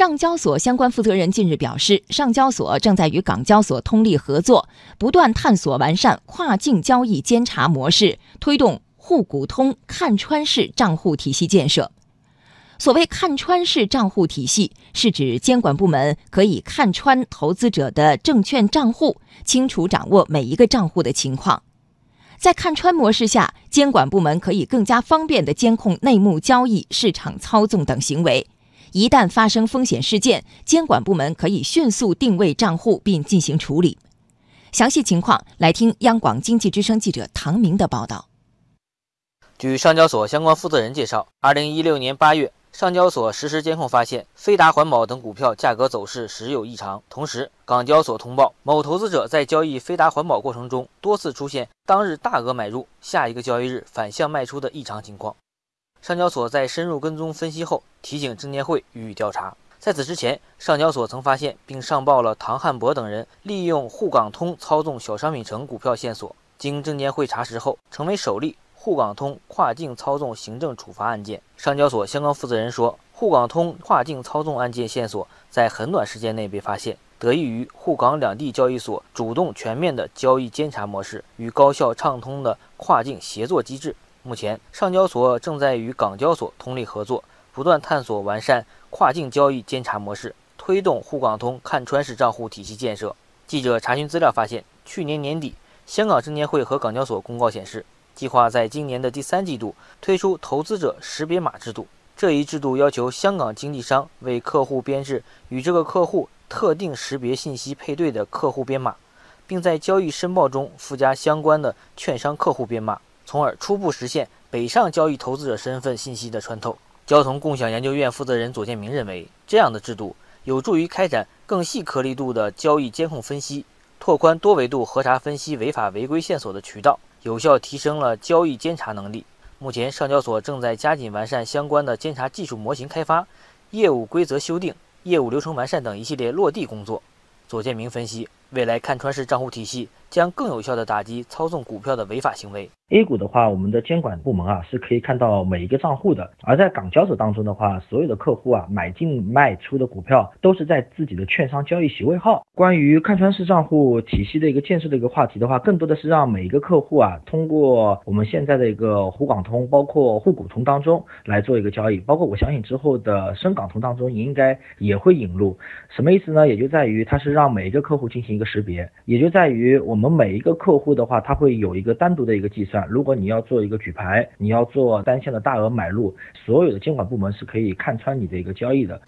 上交所相关负责人近日表示，上交所正在与港交所通力合作，不断探索完善跨境交易监察模式，推动沪股通看穿式账户体系建设。所谓看穿式账户体系，是指监管部门可以看穿投资者的证券账户，清楚掌握每一个账户的情况。在看穿模式下，监管部门可以更加方便地监控内幕交易、市场操纵等行为。一旦发生风险事件，监管部门可以迅速定位账户并进行处理。详细情况，来听央广经济之声记者唐明的报道。据上交所相关负责人介绍，二零一六年八月。上交所实时监控发现，飞达环保等股票价格走势时有异常。同时，港交所通报某投资者在交易飞达环保过程中，多次出现当日大额买入，下一个交易日反向卖出的异常情况。上交所在深入跟踪分析后，提醒证监会予以调查。在此之前，上交所曾发现并上报了唐汉博等人利用沪港通操纵小商品城股票线索，经证监会查实后，成为首例。沪港通跨境操纵行政处罚案件，上交所相关负责人说，沪港通跨境操纵案件线索在很短时间内被发现，得益于沪港两地交易所主动全面的交易监察模式与高效畅通的跨境协作机制。目前，上交所正在与港交所通力合作，不断探索完善跨境交易监察模式，推动沪港通看穿式账户体系建设。记者查询资料发现，去年年底，香港证监会和港交所公告显示。计划在今年的第三季度推出投资者识别码制度。这一制度要求香港经纪商为客户编制与这个客户特定识别信息配对的客户编码，并在交易申报中附加相关的券商客户编码，从而初步实现北上交易投资者身份信息的穿透。交通共享研究院负责人左建明认为，这样的制度有助于开展更细颗粒度的交易监控分析，拓宽多维度核查分析违法违规线索的渠道。有效提升了交易监察能力。目前，上交所正在加紧完善相关的监察技术模型开发、业务规则修订、业务流程完善等一系列落地工作。左建明分析，未来看穿式账户体系将更有效地打击操纵股票的违法行为。A 股的话，我们的监管部门啊是可以看到每一个账户的；而在港交所当中的话，所有的客户啊买进卖出的股票都是在自己的券商交易席位号。关于看穿式账户体系的一个建设的一个话题的话，更多的是让每一个客户啊通过我们现在的一个沪港通，包括沪股通当中来做一个交易，包括我相信之后的深港通当中应该也会引入。什么意思呢？也就在于它是让每一个客户进行一个识别，也就在于我我们每一个客户的话，他会有一个单独的一个计算。如果你要做一个举牌，你要做单线的大额买入，所有的监管部门是可以看穿你的一个交易的。